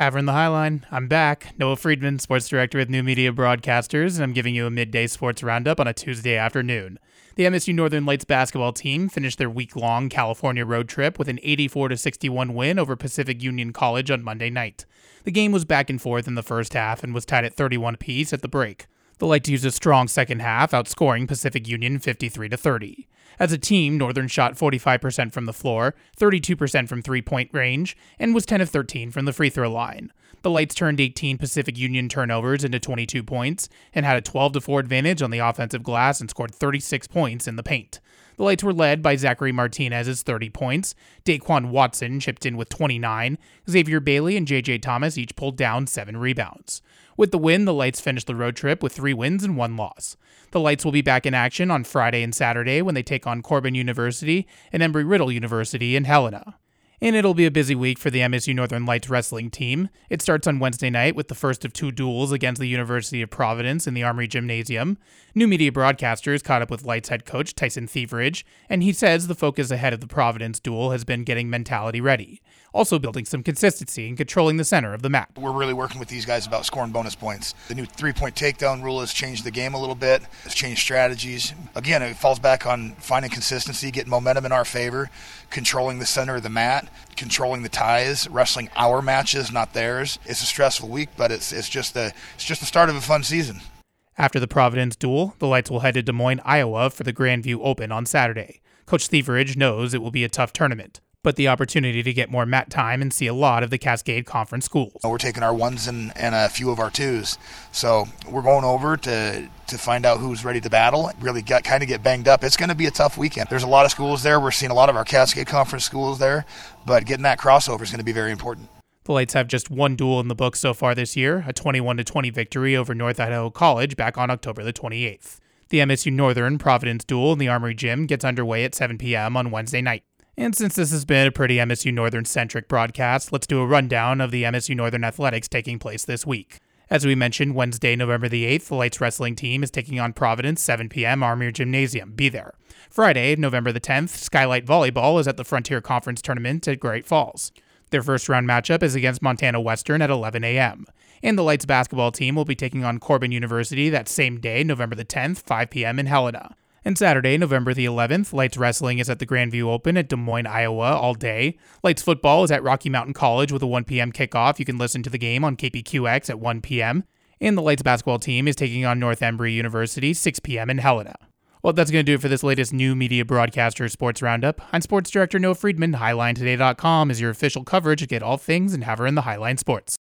Havre the Highline. I'm back. Noah Friedman, sports director with New Media Broadcasters, and I'm giving you a midday sports roundup on a Tuesday afternoon. The MSU Northern Lights basketball team finished their week-long California road trip with an 84 61 win over Pacific Union College on Monday night. The game was back and forth in the first half and was tied at 31 apiece at the break. The Lights used a strong second half, outscoring Pacific Union 53 30. As a team, Northern shot 45% from the floor, 32% from three point range, and was 10 of 13 from the free throw line. The Lights turned 18 Pacific Union turnovers into 22 points and had a 12 4 advantage on the offensive glass and scored 36 points in the paint. The Lights were led by Zachary Martinez's 30 points. Daquan Watson chipped in with 29. Xavier Bailey and JJ Thomas each pulled down 7 rebounds. With the win, the Lights finished the road trip with 3 wins and 1 loss. The Lights will be back in action on Friday and Saturday when they take on Corban University and Embry Riddle University in Helena. And it'll be a busy week for the MSU Northern Lights wrestling team. It starts on Wednesday night with the first of two duels against the University of Providence in the Armory Gymnasium. New media broadcasters caught up with Lights head coach Tyson Thivierge, and he says the focus ahead of the Providence duel has been getting mentality ready, also building some consistency and controlling the center of the map. We're really working with these guys about scoring bonus points. The new three point takedown rule has changed the game a little bit, it's changed strategies. Again, it falls back on finding consistency, getting momentum in our favor, controlling the center of the mat, controlling the ties, wrestling our matches, not theirs. It's a stressful week, but it's, it's, just, the, it's just the start of a fun season. After the Providence duel, the Lights will head to Des Moines, Iowa for the Grandview Open on Saturday. Coach Thivierge knows it will be a tough tournament, but the opportunity to get more mat time and see a lot of the Cascade Conference schools. We're taking our ones and, and a few of our twos. So we're going over to to find out who's ready to battle. Really got kind of get banged up. It's going to be a tough weekend. There's a lot of schools there. We're seeing a lot of our Cascade Conference schools there, but getting that crossover is going to be very important. The Lights have just one duel in the book so far this year, a 21 20 victory over North Idaho College back on October the 28th. The MSU Northern Providence duel in the Armory Gym gets underway at 7 p.m. on Wednesday night. And since this has been a pretty MSU Northern centric broadcast, let's do a rundown of the MSU Northern athletics taking place this week. As we mentioned, Wednesday, November the 8th, the Lights wrestling team is taking on Providence, 7 p.m., Armory Gymnasium. Be there. Friday, November the 10th, Skylight Volleyball is at the Frontier Conference Tournament at Great Falls. Their first round matchup is against Montana Western at 11 a.m. And the Lights basketball team will be taking on Corban University that same day, November the 10th, 5 p.m. in Helena. And Saturday, November the 11th, Lights Wrestling is at the Grandview Open at Des Moines, Iowa all day. Lights Football is at Rocky Mountain College with a 1 p.m. kickoff. You can listen to the game on KPQX at 1 p.m. And the Lights basketball team is taking on North Embry University 6 p.m. in Helena. Well, that's going to do it for this latest new media broadcaster sports roundup. I'm sports director Noah Friedman. HighlineToday.com is your official coverage to get all things and Havre in the Highline Sports.